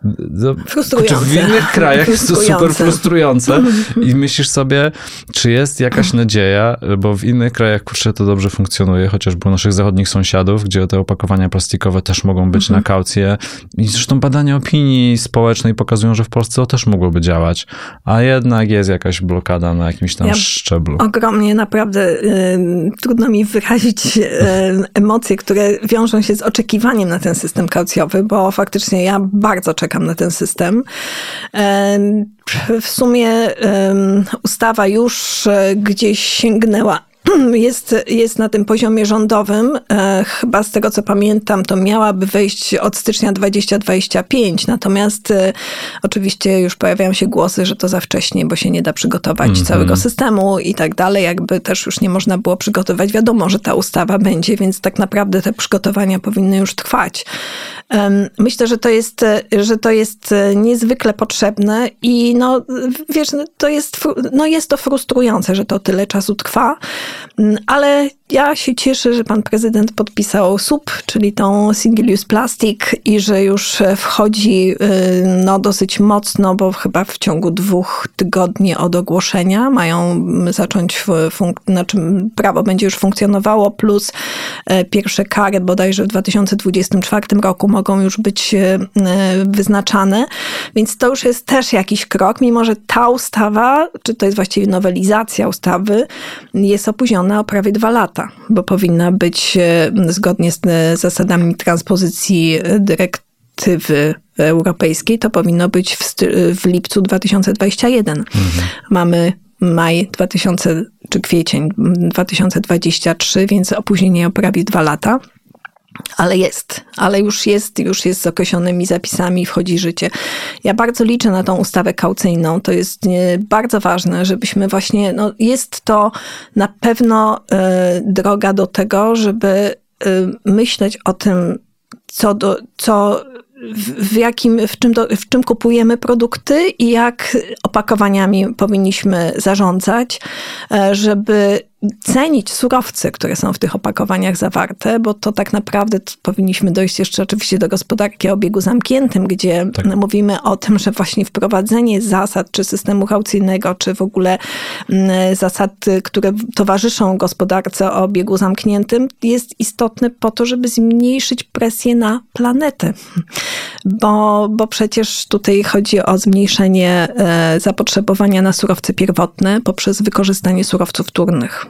no, frustrujące. w innych krajach jest to super frustrujące i myślisz sobie, czy jest jakaś nadzieja, bo w innych krajach, kurczę, to dobrze funkcjonuje, chociażby u naszych zachodnich sąsiadów, gdzie te opakowania plastikowe też mogą być mhm. na kaucję i zresztą badania opinii społecznej pokazują, że w Polsce to też mogłoby działać, a jednak jest jakaś blokada na jakimś tam ja szczeblu. Ogromnie, naprawdę y, trudno mi wyrazić y, emocje, które wiążą się z oczekiwaniem na ten system kaucjowy, bo faktycznie ja bardzo czekam czekam na ten system. W sumie ustawa już e, gdzieś sięgnęła jest, jest na tym poziomie rządowym. E, chyba z tego co pamiętam, to miałaby wejść od stycznia 2025. Natomiast e, oczywiście już pojawiają się głosy, że to za wcześnie, bo się nie da przygotować mm -hmm. całego systemu i tak dalej. Jakby też już nie można było przygotować. Wiadomo, że ta ustawa będzie, więc tak naprawdę te przygotowania powinny już trwać. Myślę, że to jest, że to jest niezwykle potrzebne i no, wiesz, to jest, no jest to frustrujące, że to tyle czasu trwa, ale ja się cieszę, że pan prezydent podpisał SUP, czyli tą Single Use Plastic i że już wchodzi y, no, dosyć mocno, bo chyba w ciągu dwóch tygodni od ogłoszenia mają zacząć, funk- znaczy prawo będzie już funkcjonowało, plus e, pierwsze kary bodajże w 2024 roku mogą już być e, wyznaczane, więc to już jest też jakiś krok, mimo że ta ustawa, czy to jest właściwie nowelizacja ustawy, jest opóźniona o prawie dwa lata lata, bo powinna być e, zgodnie z e, zasadami transpozycji e, dyrektywy europejskiej, to powinno być w, w lipcu 2021. Mhm. Mamy maj 2000 czy kwiecień 2023, więc opóźnienie o prawie dwa lata. Ale jest, ale już jest, już jest z określonymi zapisami, wchodzi życie. Ja bardzo liczę na tą ustawę kaucyjną. To jest bardzo ważne, żebyśmy właśnie, no jest to na pewno y, droga do tego, żeby y, myśleć o tym, co, do, co w, jakim, w, czym do, w czym kupujemy produkty i jak opakowaniami powinniśmy zarządzać, e, żeby cenić surowce, które są w tych opakowaniach zawarte, bo to tak naprawdę powinniśmy dojść jeszcze oczywiście do gospodarki o obiegu zamkniętym, gdzie tak. mówimy o tym, że właśnie wprowadzenie zasad, czy systemu kaucyjnego, czy w ogóle mm, zasad, które towarzyszą gospodarce o obiegu zamkniętym, jest istotne po to, żeby zmniejszyć presję na planetę. Bo, bo przecież tutaj chodzi o zmniejszenie e, zapotrzebowania na surowce pierwotne poprzez wykorzystanie surowców wtórnych.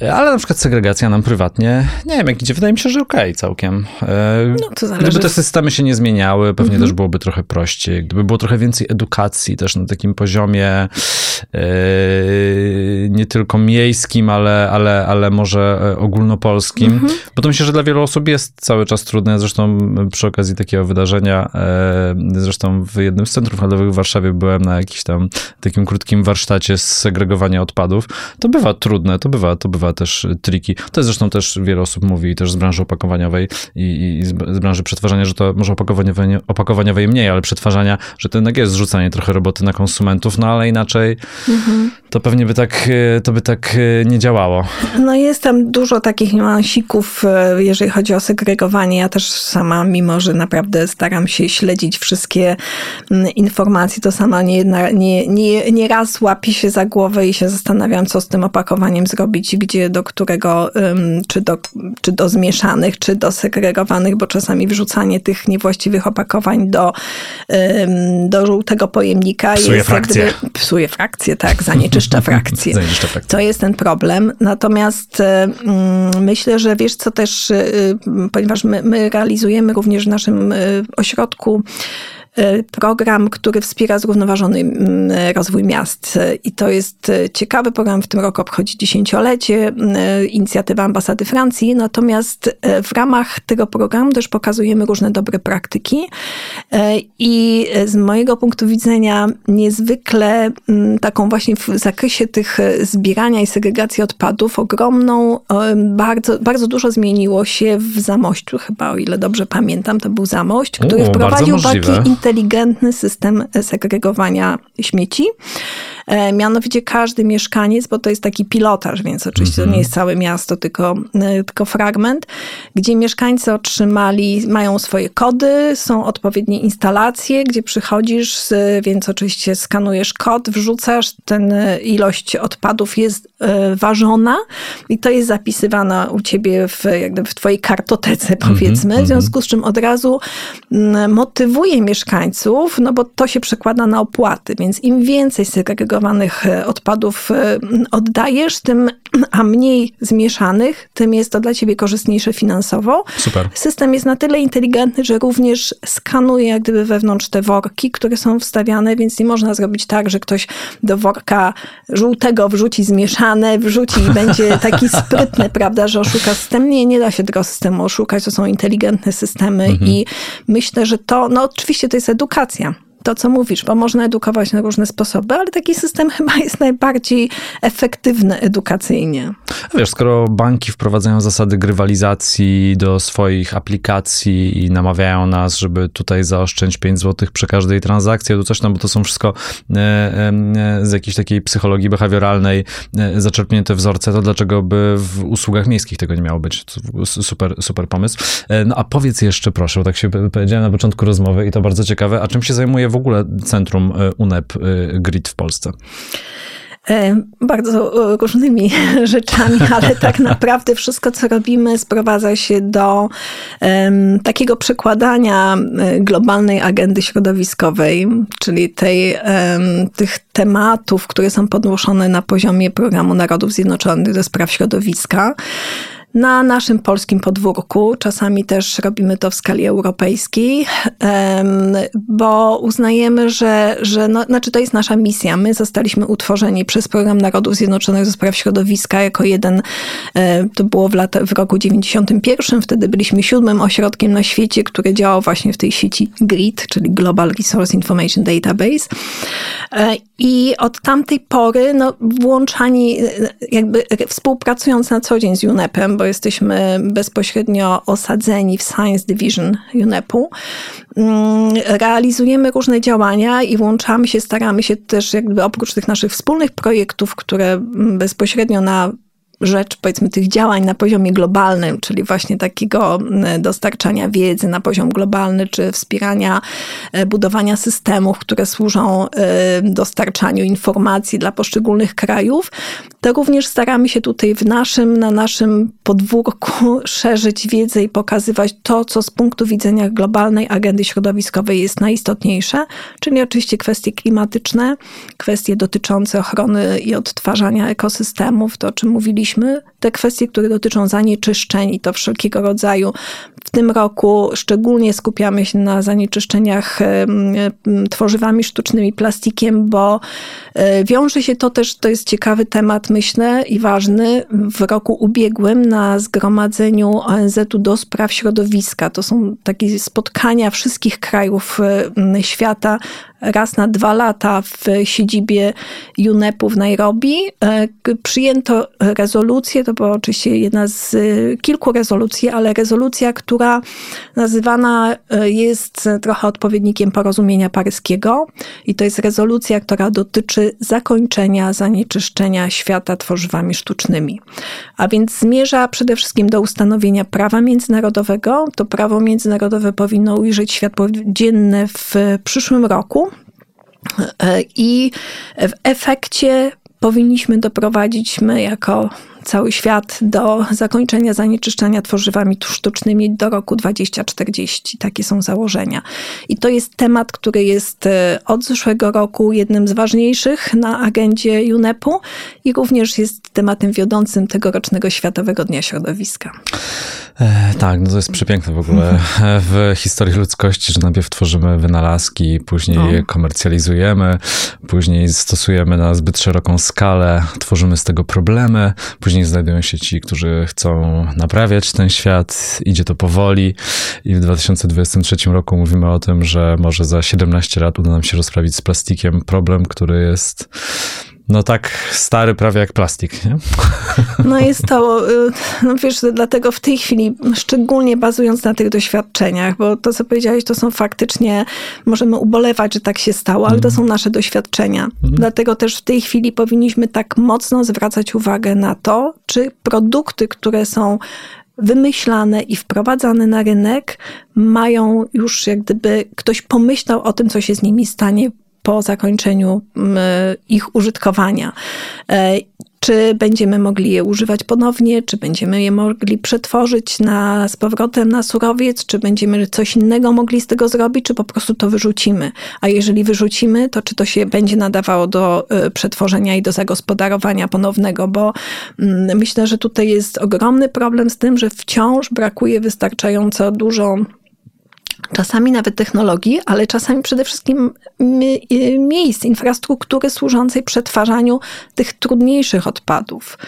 ale na przykład segregacja nam prywatnie, nie wiem jak idzie, wydaje mi się, że okej okay, całkiem. E, no, to zależy. Gdyby te systemy się nie zmieniały, pewnie mhm. też byłoby trochę prościej. Gdyby było trochę więcej edukacji też na takim poziomie e, nie tylko miejskim, ale, ale, ale może ogólnopolskim. Mhm. Bo to myślę, że dla wielu osób jest cały czas trudne. Zresztą przy okazji takiego wydarzenia, zresztą w jednym z centrów handlowych w Warszawie byłem na jakimś tam takim krótkim warsztacie z segregowania odpadów. To bywa trudne trudne, to bywa, to bywa też triki. To jest zresztą też wiele osób mówi też z branży opakowaniowej i, i z, branży przetwarzania, że to może opakowaniowej, opakowaniowej mniej, ale przetwarzania, że to jednak jest zrzucanie trochę roboty na konsumentów, no ale inaczej mhm. to pewnie by tak to by tak nie działało. No jest tam dużo takich niuansików, jeżeli chodzi o segregowanie. Ja też sama, mimo że naprawdę staram się śledzić wszystkie mm, informacje, to sama nie, nie, nie, nie raz łapię się za głowę i się zastanawiam, co z tym opakowaniem zrobić, gdzie, do którego, czy do, czy do zmieszanych, czy do segregowanych, bo czasami wrzucanie tych niewłaściwych opakowań do, do żółtego pojemnika psuje jest frakcję. Gdyby, psuje frakcję, tak, zanieczyszcza frakcję. zanieczyszcza frakcję. To jest ten problem. Natomiast myślę, że wiesz co też, y, ponieważ my, my realizujemy również w naszym y, ośrodku program, który wspiera zrównoważony mm, rozwój miast. I to jest e, ciekawy program. W tym roku obchodzi dziesięciolecie. E, inicjatywa Ambasady Francji. Natomiast w ramach tego programu też pokazujemy różne dobre praktyki. I z mojego punktu widzenia niezwykle mm, taką właśnie w zakresie tych zbierania i segregacji odpadów ogromną, bardzo, bardzo dużo zmieniło się w Zamościu, chyba o ile dobrze pamiętam, to był Zamość, który U, wprowadził taki inteligentny system segregowania śmieci. E, mianowicie każdy mieszkaniec, bo to jest taki pilotaż, więc oczywiście to nie jest całe miasto, tylko, e, tylko fragment, gdzie mieszkańcy otrzymali, mają swoje kody, są odpowiednie instalacje, gdzie przychodzisz, więc oczywiście skanujesz kod, wrzucasz, ten e, ilość odpadów jest ważona i to jest zapisywana u ciebie w, jakby w twojej kartotece, powiedzmy, w związku z czym od razu motywuje mieszkańców, no bo to się przekłada na opłaty, więc im więcej segregowanych E, odpadów e, oddajesz, tym, a mniej zmieszanych, tym jest to dla ciebie korzystniejsze finansowo. Super. System jest na tyle inteligentny, że również skanuje jak gdyby wewnątrz te worki, które są wstawiane, więc nie można zrobić tak, że ktoś do worka żółtego wrzuci zmieszane, wrzuci i będzie taki sprytny, prawda, że oszuka system. Nie, nie da się tego systemu oszukać, to są inteligentne systemy mhm. i myślę, że to, no oczywiście to jest edukacja to, co mówisz, bo można edukować na różne sposoby, ale taki system chyba jest najbardziej efektywny edukacyjnie. Wiesz, skoro banki wprowadzają zasady grywalizacji do swoich aplikacji i namawiają nas, żeby tutaj zaoszczędzić 5 zł przy każdej transakcji, to coś tam, bo to są wszystko e, e, z jakiejś takiej psychologii behawioralnej e, zaczerpnięte wzorce, to dlaczego by w usługach miejskich tego nie miało być? Super, super pomysł. No a powiedz jeszcze proszę, bo tak się powiedziałem na początku rozmowy i to bardzo ciekawe, a czym się zajmuje w ogóle centrum e, UNEP e, GRID w Polsce? E, bardzo różnymi rzeczami, ale tak naprawdę wszystko, co robimy, sprowadza się do um, takiego przekładania globalnej agendy środowiskowej, czyli tej, um, tych tematów, które są podnoszone na poziomie Programu Narodów Zjednoczonych do spraw środowiska na naszym polskim podwórku. Czasami też robimy to w skali europejskiej, bo uznajemy, że, że no, znaczy to jest nasza misja. My zostaliśmy utworzeni przez Program Narodów Zjednoczonych do spraw środowiska jako jeden, e, to było w, lata, w roku 91, wtedy byliśmy siódmym ośrodkiem na świecie, który działał właśnie w tej sieci GRID, czyli Global Resource Information Database. E, I od tamtej pory no, włączani, e, jakby współpracując na co dzień z UNEP-em, bo jesteśmy bezpośrednio osadzeni w Science Division UNEP-u, mm, realizujemy różne działania i włączamy się, staramy się też jakby oprócz tych naszych wspólnych projektów, które bezpośrednio na rzecz, powiedzmy, tych działań na poziomie globalnym, czyli właśnie takiego dostarczania wiedzy na poziom globalny, czy wspierania e, budowania systemów, które służą e, dostarczaniu informacji dla poszczególnych krajów, to również staramy się tutaj w naszym, na naszym podwórku szerzyć wiedzę i pokazywać to, co z punktu widzenia globalnej agendy środowiskowej jest najistotniejsze, czyli oczywiście kwestie klimatyczne, kwestie dotyczące ochrony i odtwarzania ekosystemów, to o czym te kwestie, które dotyczą zanieczyszczeń i to wszelkiego rodzaju. W tym roku szczególnie skupiamy się na zanieczyszczeniach tworzywami sztucznymi, plastikiem, bo e, wiąże się to też, to jest ciekawy temat, myślę, i ważny. W roku ubiegłym na zgromadzeniu ONZ-u do spraw środowiska, to są takie spotkania wszystkich krajów świata, raz na dwa lata w siedzibie UNEP-u w Nairobi. Przyjęto rezolucję, to była oczywiście jedna z kilku rezolucji, ale rezolucja, która nazywana jest trochę odpowiednikiem porozumienia paryskiego i to jest rezolucja, która dotyczy zakończenia zanieczyszczenia świata tworzywami sztucznymi. A więc zmierza przede wszystkim do ustanowienia prawa międzynarodowego. To prawo międzynarodowe powinno ujrzeć światło dzienne w przyszłym roku. I w efekcie powinniśmy doprowadzić my jako cały świat do zakończenia zanieczyszczania tworzywami sztucznymi do roku 2040. Takie są założenia. I to jest temat, który jest e, od zeszłego roku jednym z ważniejszych na agendzie UNEP-u i również jest tematem wiodącym tegorocznego Światowego Dnia Środowiska. E, tak, no to jest przepiękne w ogóle w historii ludzkości, że najpierw tworzymy wynalazki, później je komercjalizujemy, później stosujemy na zbyt szeroką skalę, tworzymy z tego problemy, później znajdują się ci, którzy chcą naprawiać ten świat, idzie to powoli. I w 2023 roku mówimy o tym, że może za 17 lat uda nam się rozprawić z plastikiem problem, który jest no tak stary prawie jak plastik, nie? No jest to, y, no wiesz, dlatego w tej chwili, szczególnie bazując na tych doświadczeniach, bo to, co powiedziałeś, to są faktycznie, możemy ubolewać, że tak się stało, ale to są nasze doświadczenia. Mhm. Dlatego też w tej chwili powinniśmy tak mocno zwracać uwagę na to, czy produkty, które są wymyślane i wprowadzane na rynek, mają już jak gdyby ktoś pomyślał o tym, co się z nimi stanie po zakończeniu ich użytkowania. E, czy będziemy mogli je używać ponownie, czy będziemy je mogli przetworzyć na, z powrotem na surowiec, czy będziemy coś innego mogli z tego zrobić, czy po prostu to wyrzucimy. A jeżeli wyrzucimy, to czy to się będzie nadawało do e, przetworzenia i do zagospodarowania ponownego, bo myślę, że tutaj jest ogromny problem z tym, że wciąż brakuje wystarczająco dużo czasami nawet technologii, ale czasami przede wszystkim miejsc, infrastruktury służącej przetwarzaniu tych trudniejszych odpadów.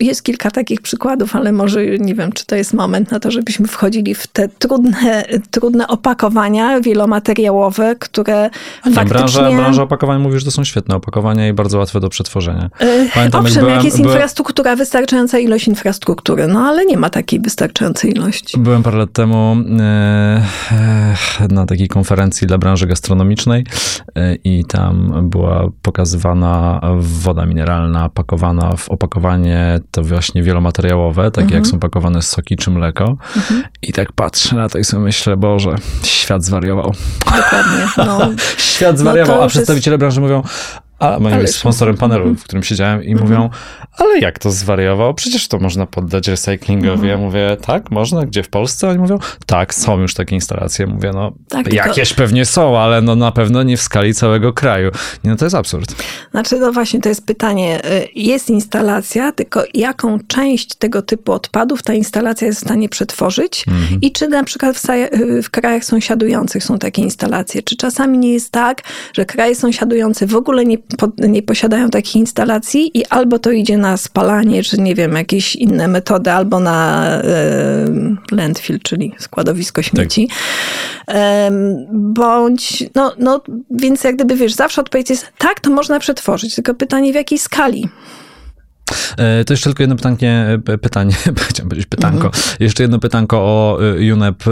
Jest kilka takich przykładów, ale może nie wiem, czy to jest moment na to, żebyśmy wchodzili w te trudne, trudne opakowania wielomateriałowe, które nie, faktycznie... Branża, branża opakowań mówi, że to są świetne opakowania i bardzo łatwe do przetworzenia. E, Pamiętam, Owszem, jak, byłem, jak jest byłem... infrastruktura, wystarczająca ilość infrastruktury, no ale nie ma takiej wystarczającej ilości. Byłem parę lat temu e, na takiej konferencji dla branży gastronomicznej e, i tam była pokazywana woda mineralna pakowana w opakowanie to właśnie wielomateriałowe, takie mhm. jak są pakowane soki czy mleko. Mhm. I tak patrzę na to i sobie myślę, Boże, świat zwariował. Dokładnie. No. świat zwariował, no a przedstawiciele jest... branży mówią, a moim jest sponsorem panelu, w którym siedziałem i mhm. mówią, ale jak to zwariował? Przecież to można poddać recyklingowi. Mhm. Ja mówię, tak, można? Gdzie w Polsce? Oni mówią, tak, są już takie instalacje. Mówię, no tak, jakieś tylko... pewnie są, ale no na pewno nie w skali całego kraju. Nie, no to jest absurd. Znaczy, no właśnie, to jest pytanie. Y, jest instalacja, tylko jaką część tego typu odpadów ta instalacja jest w stanie przetworzyć mhm. i czy na przykład w, y, w krajach sąsiadujących są takie instalacje? Czy czasami nie jest tak, że kraje sąsiadujące w ogóle nie nie posiadają takich instalacji i albo to idzie na spalanie, czy nie wiem, jakieś inne metody, albo na y, landfill, czyli składowisko śmieci. Tak. bądź, no, no, więc jak gdyby, wiesz, zawsze odpowiedź jest tak, to można przetworzyć, tylko pytanie w jakiej skali. E, to jeszcze tylko jedno pytanie, pytanie, chciałem powiedzieć pytanko. Mhm. Jeszcze jedno pytanko o UNEP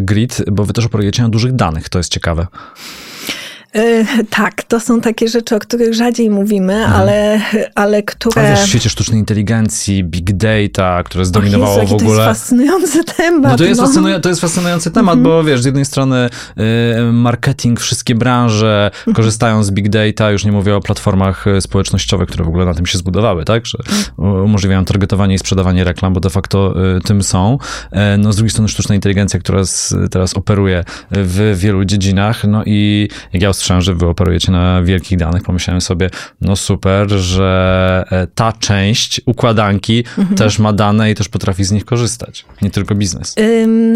Grid, bo wy też operujecie na dużych danych, to jest ciekawe. E, tak, to są takie rzeczy, o których rzadziej mówimy, mhm. ale, ale które... Ale w świecie sztucznej inteligencji, big data, które zdominowało Jezu, w ogóle... to jest fascynujący temat. No to jest, no. Fascynuj... to jest fascynujący temat, mhm. bo wiesz, z jednej strony y, marketing, wszystkie branże mhm. korzystają z big data, już nie mówię o platformach y, społecznościowych, które w ogóle na tym się zbudowały, tak, że mhm. umożliwiają targetowanie i sprzedawanie reklam, bo de facto y, tym są. E, no z drugiej strony sztuczna inteligencja, która z, teraz operuje w wielu dziedzinach, no i jak ja usłyszałem, że wy operujecie na wielkich danych, pomyślałem sobie, no super, że e, ta część układanki mhm. też ma dane i też potrafi z nich korzystać, nie tylko biznes.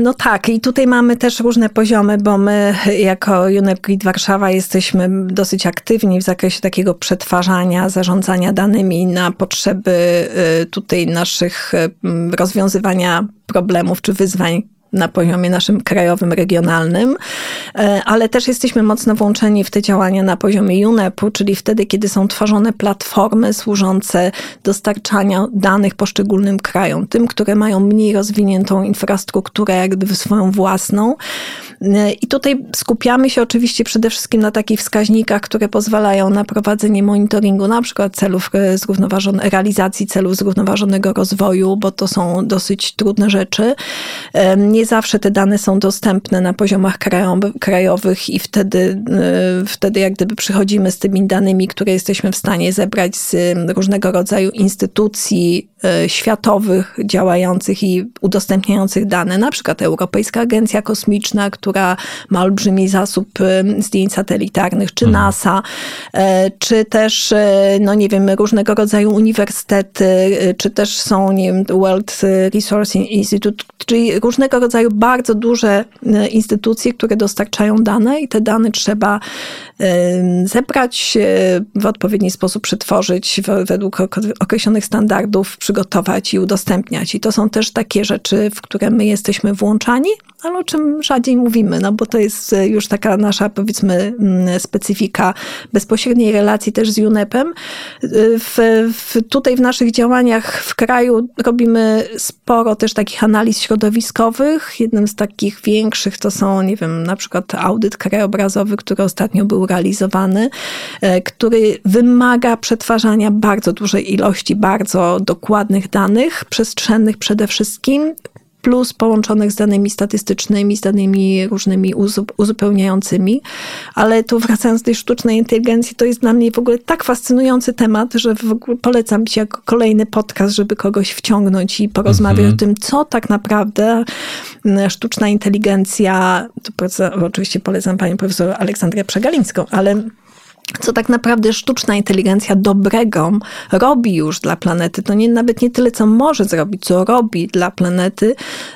No tak, i tutaj mamy też różne poziomy, bo my jako UNEP Grid Warszawa jesteśmy dosyć aktywni w zakresie takiego przetwarzania, zarządzania danymi na potrzeby y, tutaj naszych y, rozwiązywania problemów czy wyzwań na poziomie naszym krajowym, regionalnym, e, ale też jesteśmy mocno włączeni w te działania na poziomie UNEP-u, czyli wtedy, kiedy są tworzone platformy służące dostarczania danych poszczególnym krajom, tym, które mają mniej rozwiniętą infrastrukturę, jak gdyby swoją własną. E, I tutaj skupiamy się oczywiście przede wszystkim na takich wskaźnikach, które pozwalają na prowadzenie monitoringu, na przykład celów e, zrównoważonej, realizacji celów zrównoważonego rozwoju, bo to są dosyć trudne rzeczy. Nie zawsze te dane są dostępne na poziomach krajowych i wtedy, e, wtedy jak gdyby przychodzimy z tymi danymi, które jesteśmy w stanie zebrać z różnego rodzaju instytucji e, światowych działających i udostępniających dane, na przykład Europejska Agencja Kosmiczna, która ma olbrzymi zasób zdjęć satelitarnych, czy mhm. NASA, czy też, no nie wiem, różnego rodzaju uniwersytety, czy też są, nie wiem, World Resource Institute, czyli różnego rodzaju bardzo duże e, instytucje, które dostarczają dane i te dane trzeba zebrać, e, w odpowiedni sposób przetworzyć według określonych standardów, przygotować i udostępniać. I to są też takie rzeczy, w które my jesteśmy włączani, ale o czym rzadziej mówimy, no bo to jest e, już taka nasza, powiedzmy, mm, specyfika bezpośredniej relacji też z UNEP-em. W, w, tutaj w naszych działaniach w kraju robimy sporo też takich analiz środowiskowych. Jednym z takich większych to są, nie wiem, na przykład audyt krajobrazowy, który ostatnio był realizowany, e, który wymaga przetwarzania bardzo dużej ilości bardzo dokładnych danych, przestrzennych przede wszystkim, plus połączonych z danymi statystycznymi, z danymi różnymi uzupełniającymi. Ale tu wracając do tej sztucznej inteligencji, to jest dla mnie w ogóle tak fascynujący temat, że polecam ci jako kolejny podcast, żeby kogoś wciągnąć i porozmawiać mm -hmm. o tym, co tak naprawdę mm, sztuczna inteligencja, tu oczywiście polecam panią profesor Aleksandrę Przegalińską, ale co tak naprawdę sztuczna inteligencja dobrego robi już dla planety. To nie, nawet nie tyle, co może zrobić, co robi dla planety,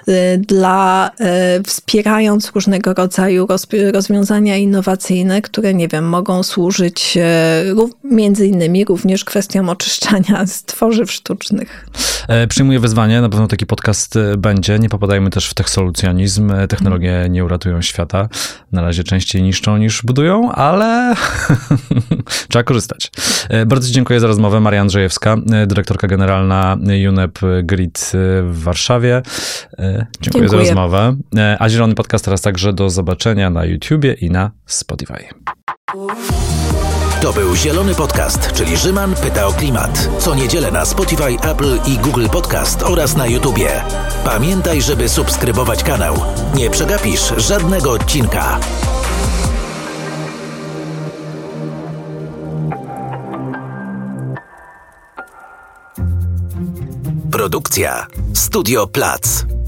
y, dla y, wspierając różnego rodzaju rozwiązania innowacyjne, które, nie wiem, mogą służyć y, między innymi również kwestiom oczyszczania z tworzyw sztucznych. E, przyjmuję wezwanie, na pewno taki podcast będzie. Nie popadajmy też w techsolucjonizm. E, technologie nie uratują świata. Na razie częściej niszczą niż budują, ale Trzeba korzystać. E, bardzo dziękuję za rozmowę. Maria Andrzejewska, e, dyrektorka generalna UNEP GRID w Warszawie. Dziękuję, dziękuję, za rozmowę. E, a Zielony Podcast teraz także do zobaczenia na YouTubie i na Spotify. To był Zielony Podcast, czyli Rzyman pyta o klimat. Co niedzielę na Spotify, Apple i Google Podcast oraz na YouTubie. Pamiętaj, żeby subskrybować kanał. Nie przegapisz żadnego odcinka. Produkcja Studio Plac.